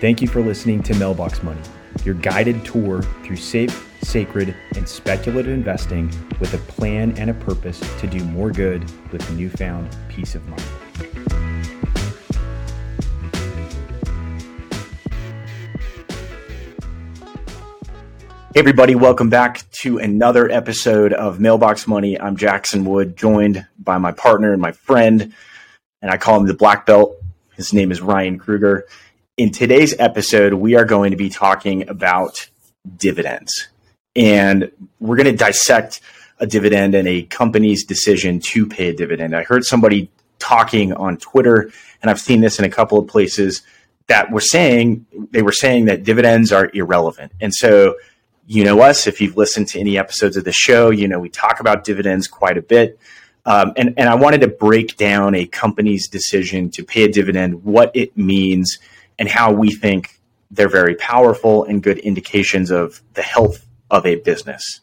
Thank you for listening to Mailbox Money, your guided tour through safe, sacred, and speculative investing with a plan and a purpose to do more good with newfound peace of mind. Hey everybody, welcome back to another episode of Mailbox Money. I'm Jackson Wood, joined by my partner and my friend, and I call him the Black Belt. His name is Ryan Kruger. In today's episode, we are going to be talking about dividends. And we're going to dissect a dividend and a company's decision to pay a dividend. I heard somebody talking on Twitter, and I've seen this in a couple of places that were saying they were saying that dividends are irrelevant. And so you know us. If you've listened to any episodes of the show, you know we talk about dividends quite a bit. Um, and, and I wanted to break down a company's decision to pay a dividend, what it means, and how we think they're very powerful and good indications of the health of a business.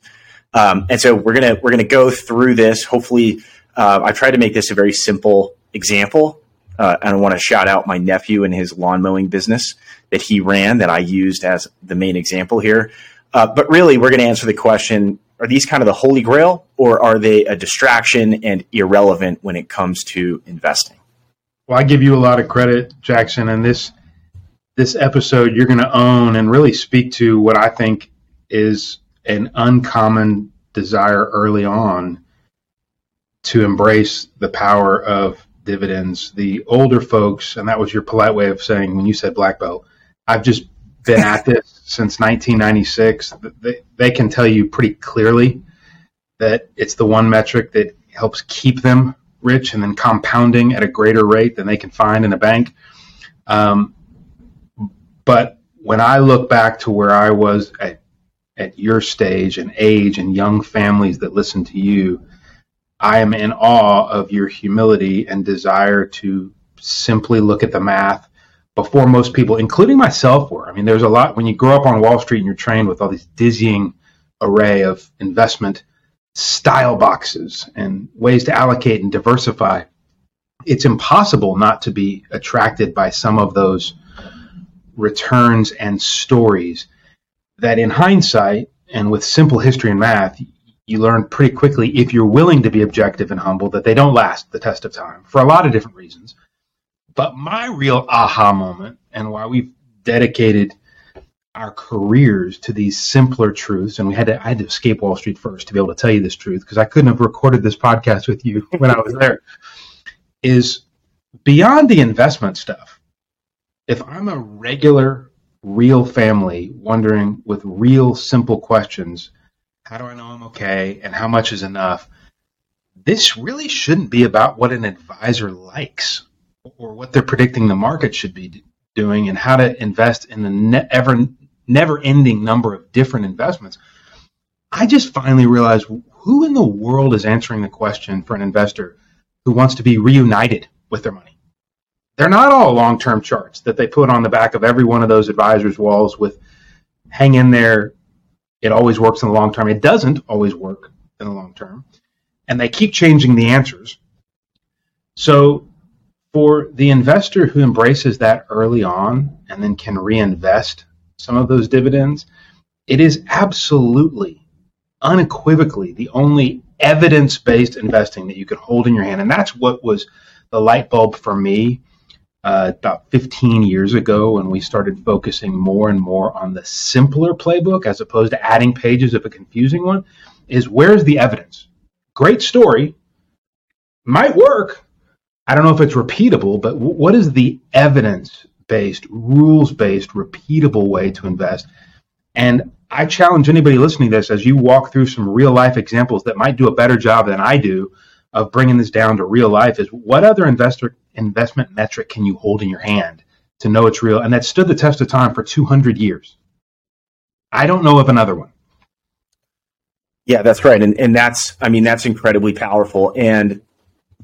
Um, and so we're gonna we're gonna go through this. Hopefully, uh, I tried to make this a very simple example. Uh, and I want to shout out my nephew and his lawn mowing business that he ran that I used as the main example here. Uh, but really, we're going to answer the question are these kind of the holy grail, or are they a distraction and irrelevant when it comes to investing? Well, I give you a lot of credit, Jackson, and this this episode you're going to own and really speak to what I think is an uncommon desire early on to embrace the power of dividends. The older folks, and that was your polite way of saying when you said black belt, I've just been at this since 1996. They, they can tell you pretty clearly that it's the one metric that helps keep them rich and then compounding at a greater rate than they can find in a bank. Um, but when I look back to where I was at, at your stage and age and young families that listen to you, I am in awe of your humility and desire to simply look at the math before most people, including myself, were. I mean, there's a lot when you grow up on Wall Street and you're trained with all these dizzying array of investment style boxes and ways to allocate and diversify. It's impossible not to be attracted by some of those returns and stories that, in hindsight and with simple history and math, you learn pretty quickly if you're willing to be objective and humble that they don't last the test of time for a lot of different reasons. But my real aha moment, and why we've dedicated our careers to these simpler truths, and we had to I had to escape Wall Street first to be able to tell you this truth because I couldn't have recorded this podcast with you when I was there. Is beyond the investment stuff. If I'm a regular, real family wondering with real simple questions, how do I know I'm okay and how much is enough? This really shouldn't be about what an advisor likes or what they're predicting the market should be doing and how to invest in the ne- ever never ending number of different investments. I just finally realized who in the world is answering the question for an investor who wants to be reunited with their money. They're not all long term charts that they put on the back of every one of those advisors' walls with hang in there. It always works in the long term. It doesn't always work in the long term. And they keep changing the answers. So for the investor who embraces that early on and then can reinvest some of those dividends, it is absolutely, unequivocally the only evidence based investing that you could hold in your hand. And that's what was the light bulb for me uh, about 15 years ago when we started focusing more and more on the simpler playbook as opposed to adding pages of a confusing one is where's the evidence? Great story, might work, I don't know if it's repeatable, but w- what is the evidence based, rules based, repeatable way to invest? And I challenge anybody listening to this as you walk through some real life examples that might do a better job than I do of bringing this down to real life is what other investor investment metric can you hold in your hand to know it's real and that stood the test of time for 200 years? I don't know of another one. Yeah, that's right. And, and that's, I mean, that's incredibly powerful. And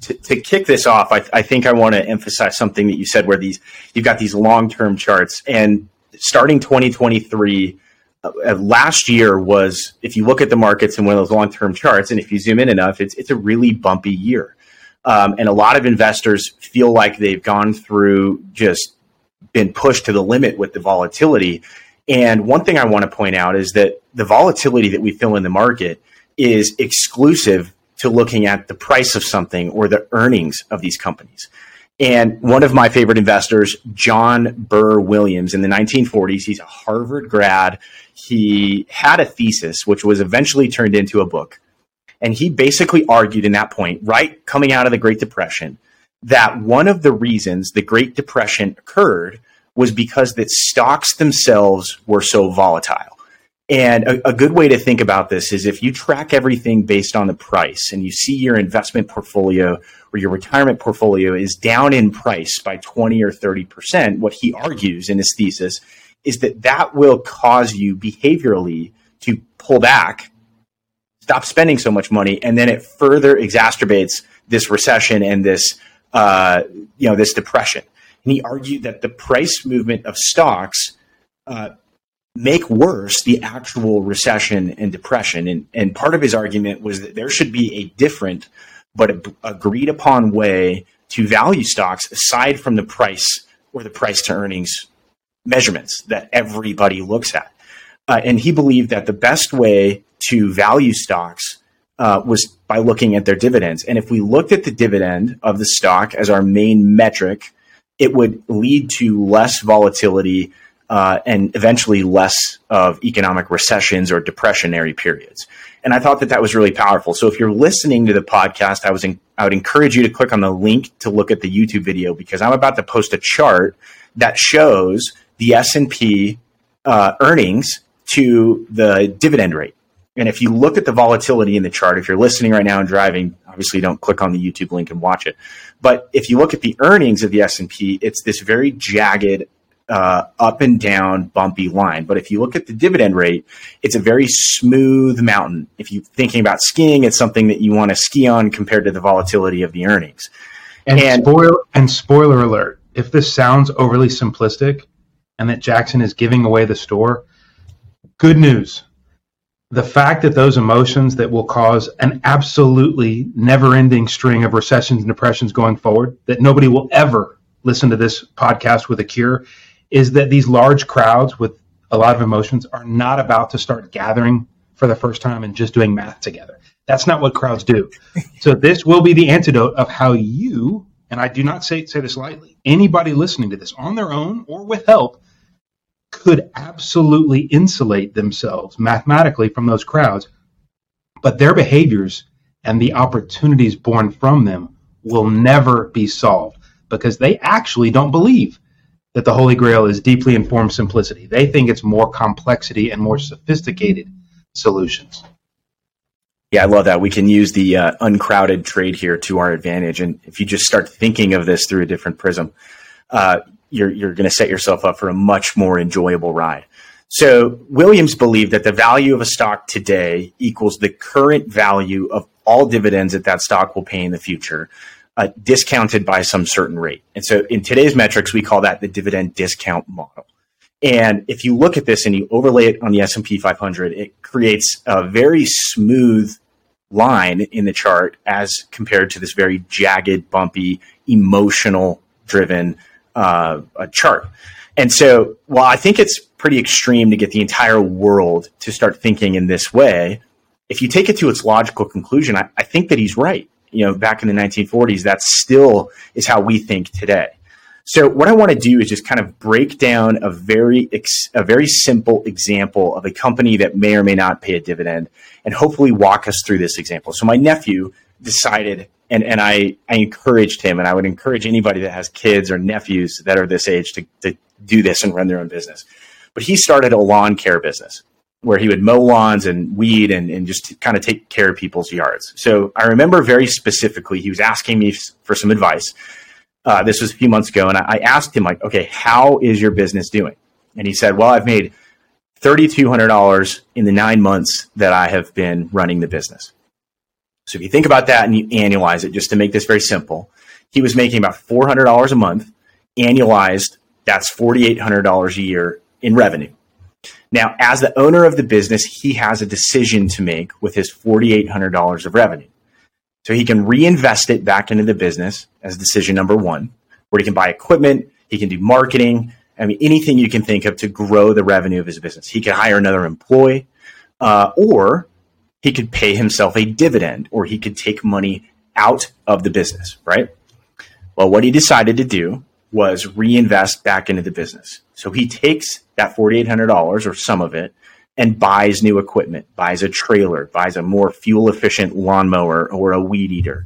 to, to kick this off, I, I think I want to emphasize something that you said where these you've got these long term charts and starting 2023 uh, uh, last year was if you look at the markets and one of those long term charts and if you zoom in enough it's it's a really bumpy year um, and a lot of investors feel like they've gone through just been pushed to the limit with the volatility. And one thing I want to point out is that the volatility that we feel in the market is exclusive to looking at the price of something or the earnings of these companies. And one of my favorite investors, John Burr Williams, in the 1940s, he's a Harvard grad. He had a thesis, which was eventually turned into a book. And he basically argued in that point, right coming out of the Great Depression, that one of the reasons the Great Depression occurred was because that stocks themselves were so volatile. And a, a, good way to think about this is if you track everything based on the price and you see your investment portfolio or your retirement portfolio is down in price by 20 or 30%, what he argues in his thesis is that that will cause you behaviorally to pull back, stop spending so much money, and then it further exacerbates this recession and this uh, you know, this depression. And he argued that the price movement of stocks uh, make worse the actual recession and depression. And, and part of his argument was that there should be a different but agreed upon way to value stocks aside from the price or the price to earnings measurements that everybody looks at. Uh, and he believed that the best way to value stocks uh, was by looking at their dividends. And if we looked at the dividend of the stock as our main metric, it would lead to less volatility uh, and eventually less of economic recessions or depressionary periods. And I thought that that was really powerful. So if you're listening to the podcast, I was in, I would encourage you to click on the link to look at the YouTube video because I'm about to post a chart that shows the S and P uh, earnings to the dividend rate. And if you look at the volatility in the chart, if you're listening right now and driving, obviously don't click on the YouTube link and watch it. But if you look at the earnings of the S&P, it's this very jagged uh, up and down bumpy line. But if you look at the dividend rate, it's a very smooth mountain. If you're thinking about skiing, it's something that you want to ski on compared to the volatility of the earnings. And, and spoiler and spoiler alert, if this sounds overly simplistic and that Jackson is giving away the store, good news the fact that those emotions that will cause an absolutely never ending string of recessions and depressions going forward, that nobody will ever listen to this podcast with a cure, is that these large crowds with a lot of emotions are not about to start gathering for the first time and just doing math together. That's not what crowds do. so this will be the antidote of how you, and I do not say say this lightly, anybody listening to this on their own or with help could absolutely insulate themselves mathematically from those crowds, but their behaviors and the opportunities born from them will never be solved because they actually don't believe that the Holy Grail is deeply informed simplicity. They think it's more complexity and more sophisticated solutions. Yeah, I love that. We can use the uh, uncrowded trade here to our advantage. And if you just start thinking of this through a different prism, uh, you're, you're going to set yourself up for a much more enjoyable ride. So Williams believed that the value of a stock today equals the current value of all dividends that that stock will pay in the future, uh, discounted by some certain rate. And so in today's metrics, we call that the dividend discount model. And if you look at this and you overlay it on the S&P 500, it creates a very smooth line in the chart as compared to this very jagged, bumpy, emotional driven uh, a chart. And so, while I think it's pretty extreme to get the entire world to start thinking in this way, if you take it to its logical conclusion, I, I think that he's right. You know, back in the 1940s, that still is how we think today. So, what I want to do is just kind of break down a very ex- a very simple example of a company that may or may not pay a dividend, and hopefully walk us through this example. So, my nephew decided and and I, I encouraged him, and I would encourage anybody that has kids or nephews that are this age to, to do this and run their own business. But he started a lawn care business where he would mow lawns and weed and, and just kind of take care of people's yards. So I remember very specifically, he was asking me for some advice. Uh, this was a few months ago, and I, I asked him, like, okay, how is your business doing? And he said, well, I've made $3,200 in the nine months that I have been running the business. So if you think about that and you annualize it, just to make this very simple, he was making about $400 a month. Annualized, that's $4,800 a year in revenue. Now, as the owner of the business, he has a decision to make with his $4,800 of revenue. So he can reinvest it back into the business as decision number one, where he can buy equipment, he can do marketing, I mean, anything you can think of to grow the revenue of his business. He can hire another employee, uh, or he could pay himself a dividend, or he could take money out of the business, right? Well, what he decided to do was reinvest back into the business. So he takes that $4,800 or some of it and buys new equipment, buys a trailer, buys a more fuel efficient lawnmower or a weed eater.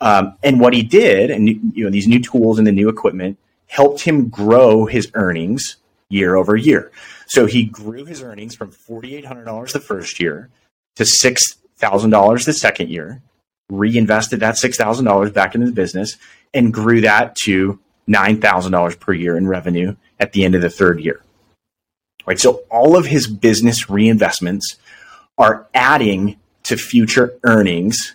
Um, and what he did, and you know, these new tools and the new equipment helped him grow his earnings year over year. So he grew his earnings from $4,800 the first year to $6,000 the second year, reinvested that $6,000 back into the business, and grew that to $9,000 per year in revenue at the end of the third year. Right. So all of his business reinvestments are adding to future earnings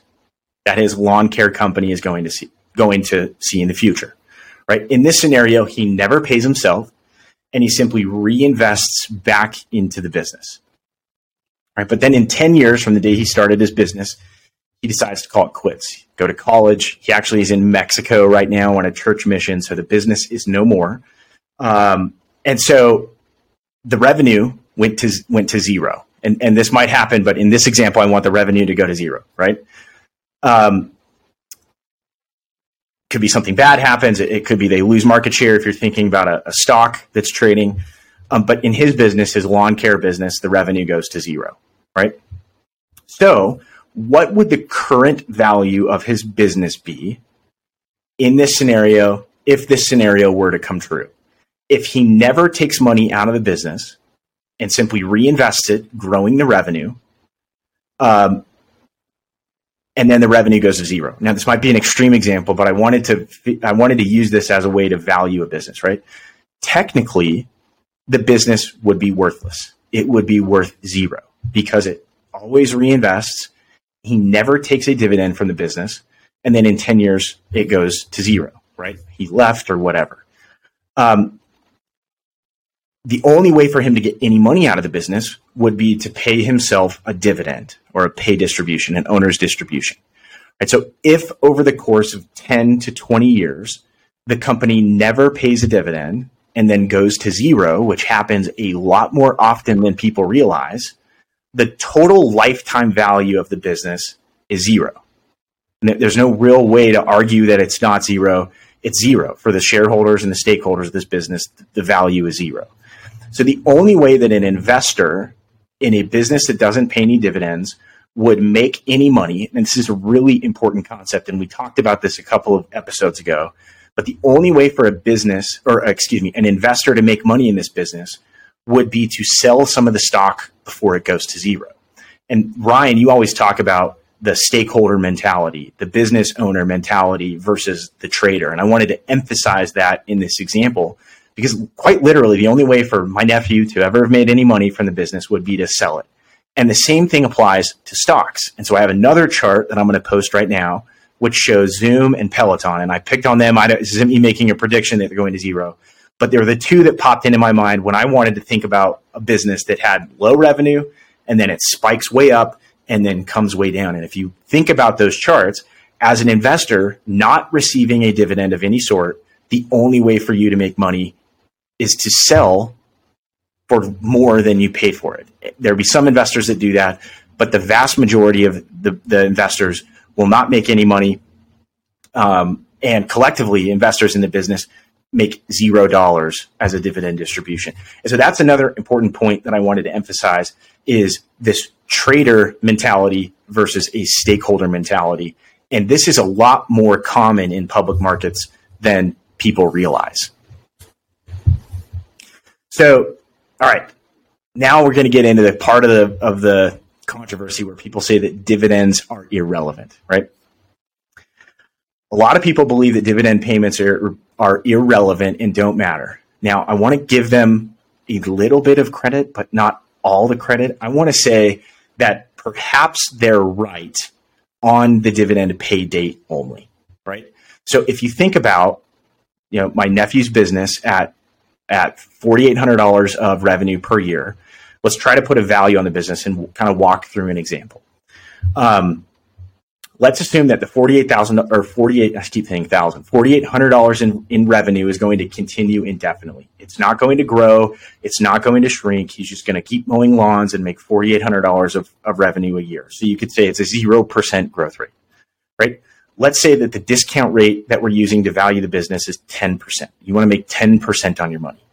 that his lawn care company is going to see going to see in the future. Right. In this scenario, he never pays himself and he simply reinvests back into the business. Right. But then in 10 years from the day he started his business, he decides to call it quits. Go to college. He actually is in Mexico right now on a church mission, so the business is no more. Um, and so the revenue went to went to zero. And and this might happen, but in this example, I want the revenue to go to zero, right? Um, could be something bad happens. It, it, could be they lose market share if you're thinking about a, a stock that's trading. Um, but in his business, his lawn care business, the revenue goes to zero, right? So what would the current value of his business be in this scenario if this scenario were to come true? If he never takes money out of the business and simply reinvests it, growing the revenue, um, and then the revenue goes to zero. Now, this might be an extreme example, but I wanted to I wanted to use this as a way to value a business. Right? Technically, the business would be worthless. It would be worth zero because it always reinvests he never takes a dividend from the business, and then in ten years it goes to zero. Right? He left or whatever. Um, the only way for him to get any money out of the business would be to pay himself a dividend or a pay distribution, an owner's distribution. Right? So if over the course of 10 to 20 years, the company never pays a dividend and then goes to zero, which happens a lot more often than people realize, the total lifetime value of the business is zero. There's no real way to argue that it's not zero. It's zero for the shareholders and the stakeholders of this business. The value is zero. So the only way that an investor in a business that doesn't pay any dividends would make any money, and this is a really important concept, and we talked about this a couple of episodes ago, but the only way for a business, or excuse me, an investor to make money in this business would be to sell some of the stock before it goes to zero. And Ryan, you always talk about the stakeholder mentality, the business owner mentality versus the trader. And I wanted to emphasize that in this example because quite literally the only way for my nephew to ever have made any money from the business would be to sell it. And the same thing applies to stocks. And so I have another chart that I'm going to post right now, which shows Zoom and Peloton. And I picked on them. I don't, this isn't me making a prediction that they're going to zero but they're the two that popped into my mind when I wanted to think about a business that had low revenue and then it spikes way up and then comes way down. And if you think about those charts, as an investor not receiving a dividend of any sort, the only way for you to make money is to sell for more than you pay for it. There'll be some investors that do that, but the vast majority of the, the investors will not make any money. Um, and collectively, investors in the business make zero dollars as a dividend distribution. And so that's another important point that I wanted to emphasize is this trader mentality versus a stakeholder mentality. And this is a lot more common in public markets than people realize. So, all right. Now we're going to get into the part of the of the controversy where people say that dividends are irrelevant, right? A lot of people believe that dividend payments are are irrelevant and don't matter. Now, I want to give them a little bit of credit, but not all the credit. I want to say that perhaps they're right on the dividend pay date only, right? So if you think about, you know, my nephew's business at at $4,800 of revenue per year, let's try to put a value on the business and kind of walk through an example. Um, let's assume that the forty-eight thousand or forty-eight. I keep saying thousand. Forty-eight hundred dollars in in revenue is going to continue indefinitely. It's not going to grow. It's not going to shrink. He's just going to keep mowing lawns and make forty-eight hundred dollars of of revenue a year. So you could say it's a zero percent growth rate, right? Let's say that the discount rate that we're using to value the business is ten percent. You want to make ten percent on your money.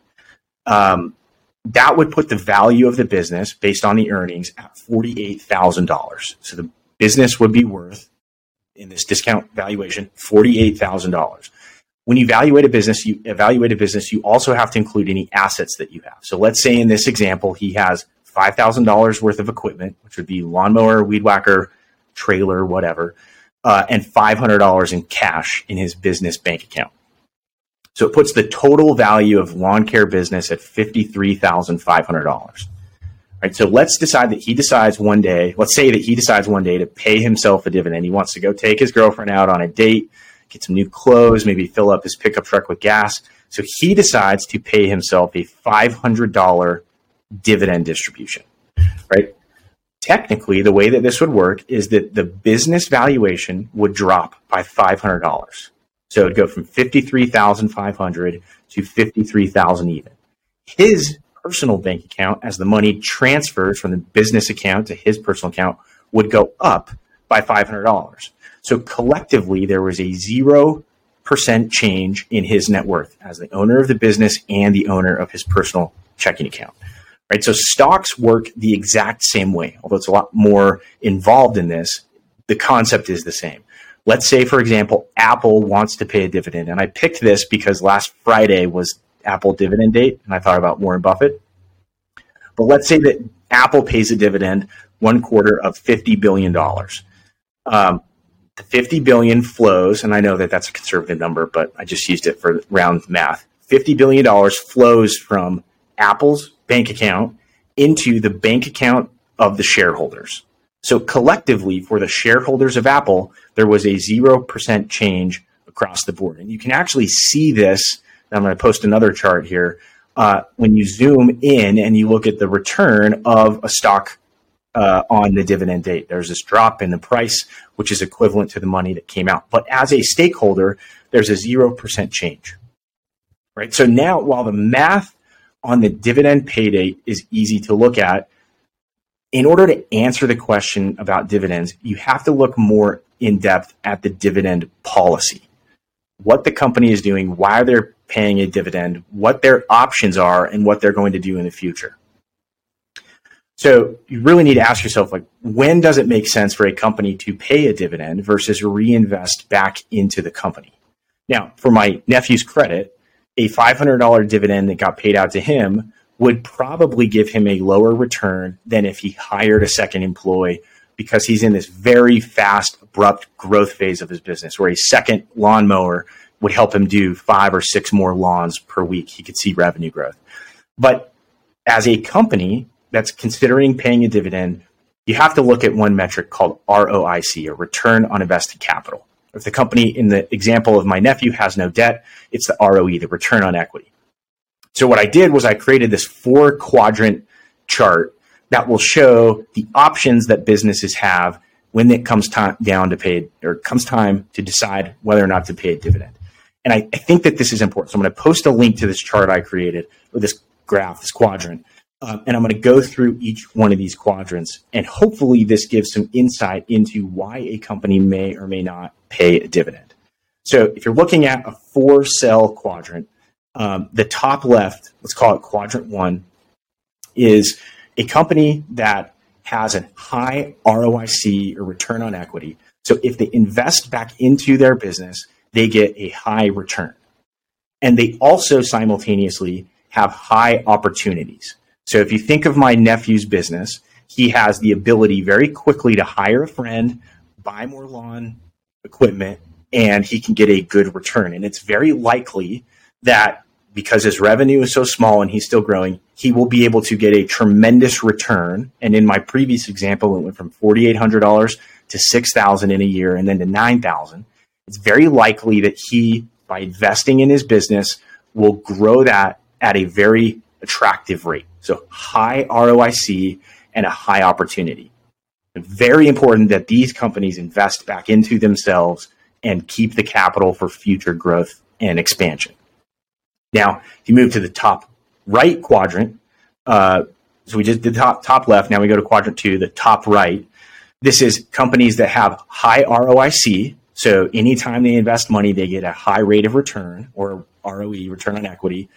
Um, that would put the value of the business based on the earnings at forty-eight thousand dollars. So the business would be worth in this discount valuation $48,000. When you evaluate a business, you evaluate a business, you also have to include any assets that you have. So let's say in this example, he has $5,000 worth of equipment, which would be lawnmower, weed whacker, trailer, whatever, uh, and $500 in cash in his business bank account. So it puts the total value of lawn care business at $53,500. Right. So let's decide that he decides one day, let's say that he decides one day to pay himself a dividend. He wants to go take his girlfriend out on a date, get some new clothes, maybe fill up his pickup truck with gas. So he decides to pay himself a $500 dividend distribution. Right. Technically, the way that this would work is that the business valuation would drop by $500. So it'd go from 53,500 to 53,000 even. His personal bank account as the money transfers from the business account to his personal account would go up by $500. So collectively, there was a 0% change in his net worth as the owner of the business and the owner of his personal checking account. Right. So stocks work the exact same way, although it's a lot more involved in this. The concept is the same. Let's say, for example, Apple wants to pay a dividend. And I picked this because last Friday was Apple dividend date, and I thought about Warren Buffett. But let's say that Apple pays a dividend one quarter of fifty billion dollars. Um, the fifty billion flows, and I know that that's a conservative number, but I just used it for round math. Fifty billion dollars flows from Apple's bank account into the bank account of the shareholders. So collectively, for the shareholders of Apple, there was a zero percent change across the board, and you can actually see this I'm going to post another chart here. Uh, when you zoom in and you look at the return of a stock uh, on the dividend date, there's this drop in the price, which is equivalent to the money that came out. But as a stakeholder, there's a 0% change. Right. So now, while the math on the dividend pay date is easy to look at, in order to answer the question about dividends, you have to look more in depth at the dividend policy. What the company is doing, why they're paying a dividend, what their options are, and what they're going to do in the future. So you really need to ask yourself, like, when does it make sense for a company to pay a dividend versus reinvest back into the company? Now, for my nephew's credit, a $500 dividend that got paid out to him would probably give him a lower return than if he hired a second employee because he's in this very fast, abrupt growth phase of his business where a second lawnmower would help him do five or six more lawns per week. He could see revenue growth. But as a company that's considering paying a dividend, you have to look at one metric called ROIC or return on invested capital. If the company, in the example of my nephew, has no debt, it's the ROE, the return on equity. So what I did was I created this four quadrant chart that will show the options that businesses have when it comes time down to pay or comes time to decide whether or not to pay a dividend. And I, I, think that this is important. So I'm going to post a link to this chart I created, or this graph, this quadrant, um, and I'm going to go through each one of these quadrants. And hopefully, this gives some insight into why a company may or may not pay a dividend. So if you're looking at a four cell quadrant, um, the top left, let's call it quadrant one, is a company that has a high ROIC or return on equity. So if they invest back into their business, they get a high return. And they also simultaneously have high opportunities. So if you think of my nephew's business, he has the ability very quickly to hire a friend, buy more lawn equipment, and he can get a good return. And it's very likely that because his revenue is so small and he's still growing, he will be able to get a tremendous return. And in my previous example, it went from $4,800 to 6,000 in a year and then to 9,000 it's very likely that he, by investing in his business, will grow that at a very attractive rate. So high ROIC and a high opportunity. Very important that these companies invest back into themselves and keep the capital for future growth and expansion. Now, if you move to the top right quadrant, uh, so we just did top top left. Now we go to quadrant two, the top right. This is companies that have high ROIC. So anytime they invest money, they get a high rate of return or ROE, return on equity,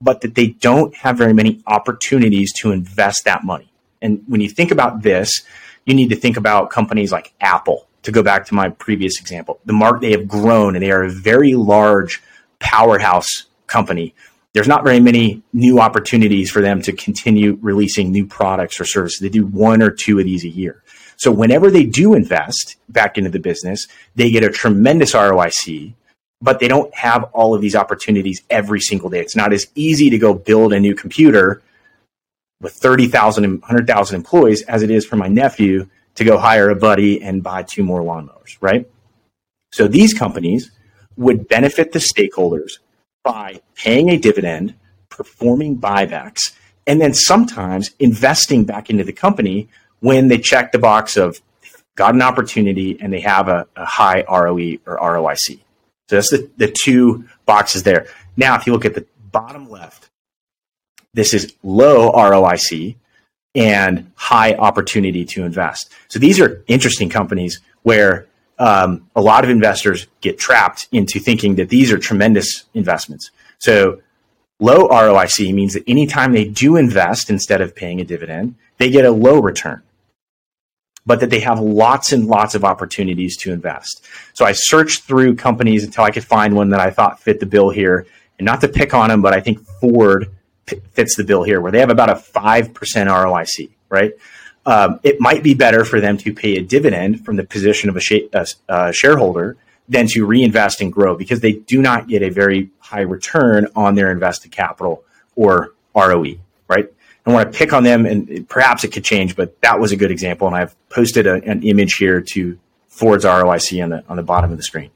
but that they don't have very many opportunities to invest that money. And when you think about this, you need to think about companies like Apple. To go back to my previous example, the market they have grown and they are a very large powerhouse company there's not very many new opportunities for them to continue releasing new products or services. They do one or two of these a year. So whenever they do invest back into the business, they get a tremendous ROIC, but they don't have all of these opportunities every single day. It's not as easy to go build a new computer with 30,000 and 100,000 employees as it is for my nephew to go hire a buddy and buy two more lawnmowers, right? So these companies would benefit the stakeholders by paying a dividend, performing buybacks, and then sometimes investing back into the company when they check the box of got an opportunity and they have a, a high ROE or ROIC. So that's the, the two boxes there. Now, if you look at the bottom left, this is low ROIC and high opportunity to invest. So these are interesting companies where um, a lot of investors get trapped into thinking that these are tremendous investments. So low ROIC means that anytime they do invest instead of paying a dividend, they get a low return, but that they have lots and lots of opportunities to invest. So I searched through companies until I could find one that I thought fit the bill here. And not to pick on them, but I think Ford fits the bill here, where they have about a 5% ROIC, right? um, it might be better for them to pay a dividend from the position of a, sh- a, a, shareholder than to reinvest and grow because they do not get a very high return on their invested capital or ROE, right? I want to pick on them, and perhaps it could change, but that was a good example. And I've posted a, an image here to Ford's ROIC on the on the bottom of the screen.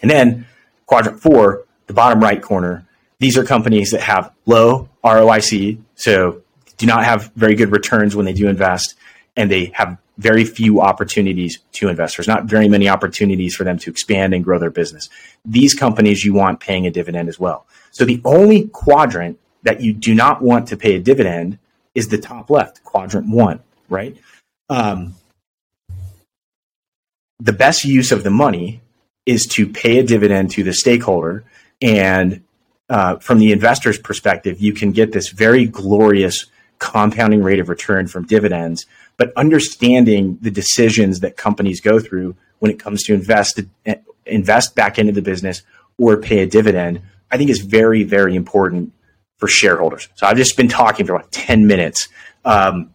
And then quadrant four, the bottom right corner, these are companies that have low ROIC, so do not have very good returns when they do invest, and they have very few opportunities to investors, not very many opportunities for them to expand and grow their business. These companies you want paying a dividend as well. So the only quadrant that you do not want to pay a dividend is the top left, quadrant one, right? Um, the best use of the money is to pay a dividend to the stakeholder. And uh, from the investor's perspective, you can get this very glorious compounding rate of return from dividends, but understanding the decisions that companies go through when it comes to invest invest back into the business or pay a dividend, I think is very very important for shareholders. So I've just been talking for about ten minutes, um,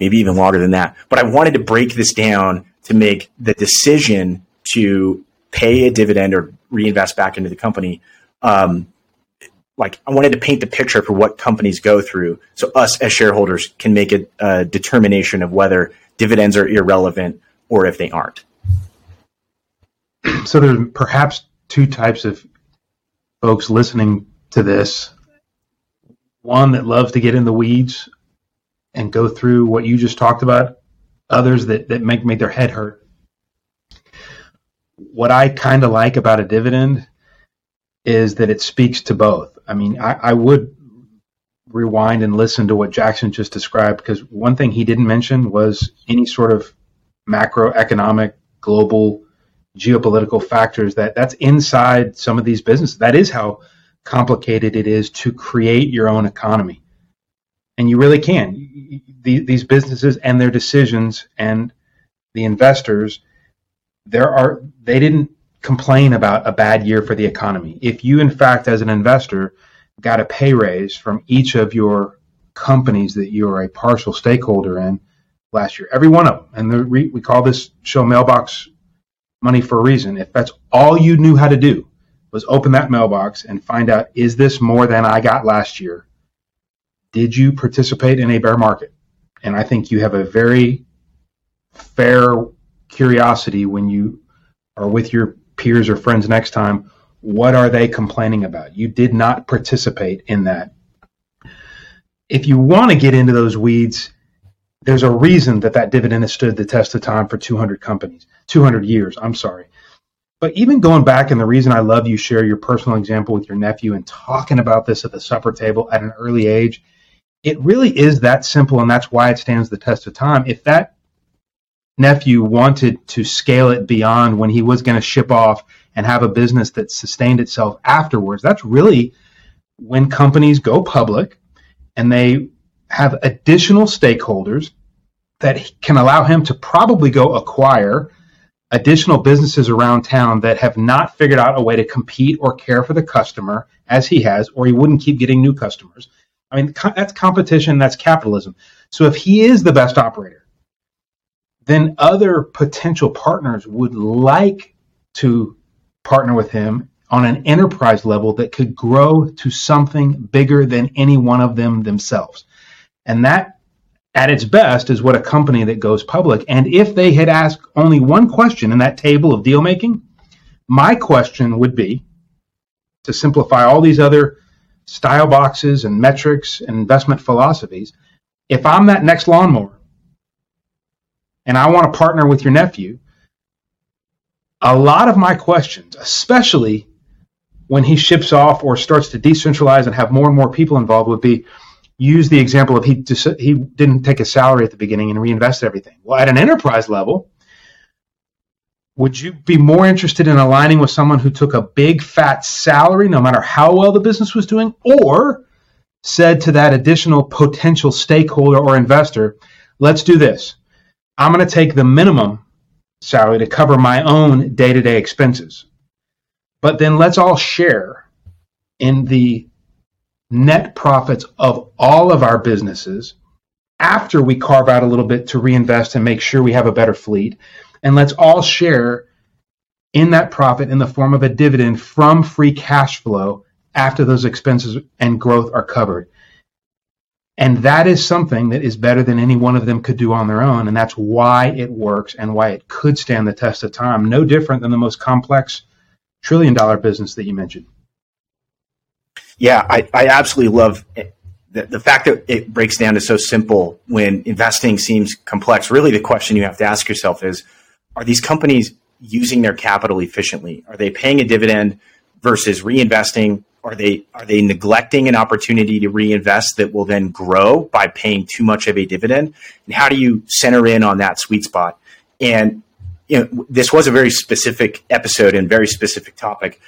maybe even longer than that. But I wanted to break this down to make the decision to pay a dividend or reinvest back into the company um, like I wanted to paint the picture for what companies go through, so us as shareholders can make a, a determination of whether dividends are irrelevant or if they aren't. So there's perhaps two types of folks listening to this. One that loves to get in the weeds and go through what you just talked about. Others that, that make make their head hurt. What I kind of like about a dividend is that it speaks to both. I mean, I, I would rewind and listen to what Jackson just described because one thing he didn't mention was any sort of macroeconomic, global, geopolitical factors that that's inside some of these businesses. That is how complicated it is to create your own economy. And you really can. These businesses and their decisions and the investors, there are they didn't complain about a bad year for the economy. If you, in fact, as an investor, got a pay raise from each of your companies that you are a partial stakeholder in last year, every one of them, and the, we, we call this show mailbox money for a reason. If that's all you knew how to do was open that mailbox and find out, is this more than I got last year? Did you participate in a bear market? And I think you have a very fair curiosity when you are with your peers or friends next time, what are they complaining about? You did not participate in that. If you want to get into those weeds, there's a reason that that dividend has stood the test of time for 200 companies, 200 years. I'm sorry. But even going back, and the reason I love you share your personal example with your nephew and talking about this at the supper table at an early age, it really is that simple, and that's why it stands the test of time. If that nephew wanted to scale it beyond when he was going to ship off and have a business that sustained itself afterwards, that's really when companies go public and they have additional stakeholders that can allow him to probably go acquire additional businesses around town that have not figured out a way to compete or care for the customer as he has, or he wouldn't keep getting new customers. I mean, that's competition, that's capitalism. So if he is the best operator, then other potential partners would like to partner with him on an enterprise level that could grow to something bigger than any one of them themselves. And that, at its best, is what a company that goes public. And if they had asked only one question in that table of deal making, my question would be to simplify all these other style boxes and metrics and investment philosophies. If I'm that next lawnmower and I want to partner with your nephew, a lot of my questions, especially when he ships off or starts to decentralize and have more and more people involved, would be use the example of he just, he didn't take a salary at the beginning and reinvest everything. Well, at an enterprise level, would you be more interested in aligning with someone who took a big fat salary, no matter how well the business was doing, or said to that additional potential stakeholder or investor, let's do this. I'm going to take the minimum salary to cover my own day to day expenses. But then let's all share in the net profits of all of our businesses after we carve out a little bit to reinvest and make sure we have a better fleet. And let's all share in that profit in the form of a dividend from free cash flow after those expenses and growth are covered. And that is something that is better than any one of them could do on their own. And that's why it works and why it could stand the test of time. No different than the most complex trillion dollar business that you mentioned. Yeah, I, I absolutely love. The, the fact that it breaks down to so simple when investing seems complex. Really, the question you have to ask yourself is are these companies using their capital efficiently? Are they paying a dividend versus reinvesting? Are they are they neglecting an opportunity to reinvest that will then grow by paying too much of a dividend? And how do you center in on that sweet spot? And you know, this was a very specific episode and very specific topic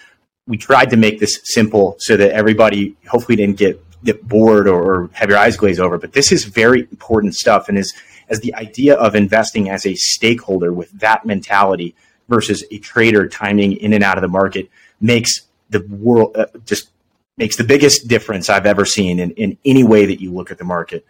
we tried to make this simple so that everybody hopefully didn't get, get bored or, or have your eyes glaze over. But this is very important stuff, and is as the idea of investing as a stakeholder with that mentality versus a trader timing in and out of the market makes the world uh, just makes the biggest difference I've ever seen in, in any way that you look at the market.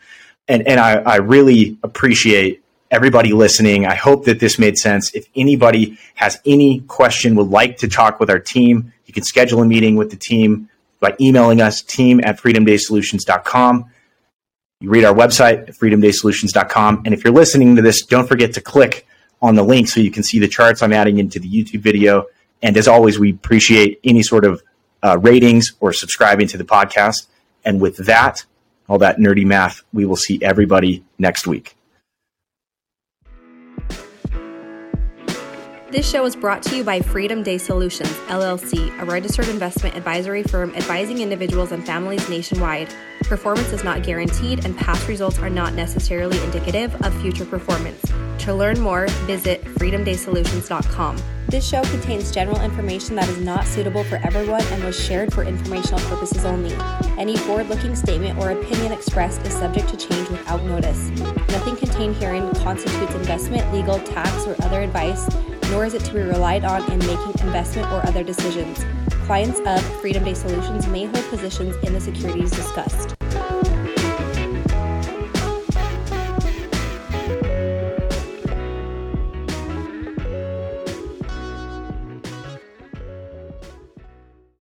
And and I, I really appreciate everybody listening. I hope that this made sense. If anybody has any question, would like to talk with our team, you can schedule a meeting with the team by emailing us team at freedomdaysolutions.com. You read our website freedomdaysolutions.com. And if you're listening to this, don't forget to click on the link so you can see the charts I'm adding into the YouTube video. And as always, we appreciate any sort of uh, ratings or subscribing to the podcast. And with that, all that nerdy math, we will see everybody next week. This show is brought to you by Freedom Day Solutions, LLC, a registered investment advisory firm advising individuals and families nationwide. Performance is not guaranteed, and past results are not necessarily indicative of future performance. To learn more, visit freedomdaysolutions.com. This show contains general information that is not suitable for everyone and was shared for informational purposes only. Any forward looking statement or opinion expressed is subject to change without notice. Nothing contained herein constitutes investment, legal, tax, or other advice nor is it to be relied on in making investment or other decisions. Clients of Freedom Day Solutions may hold positions in the securities discussed.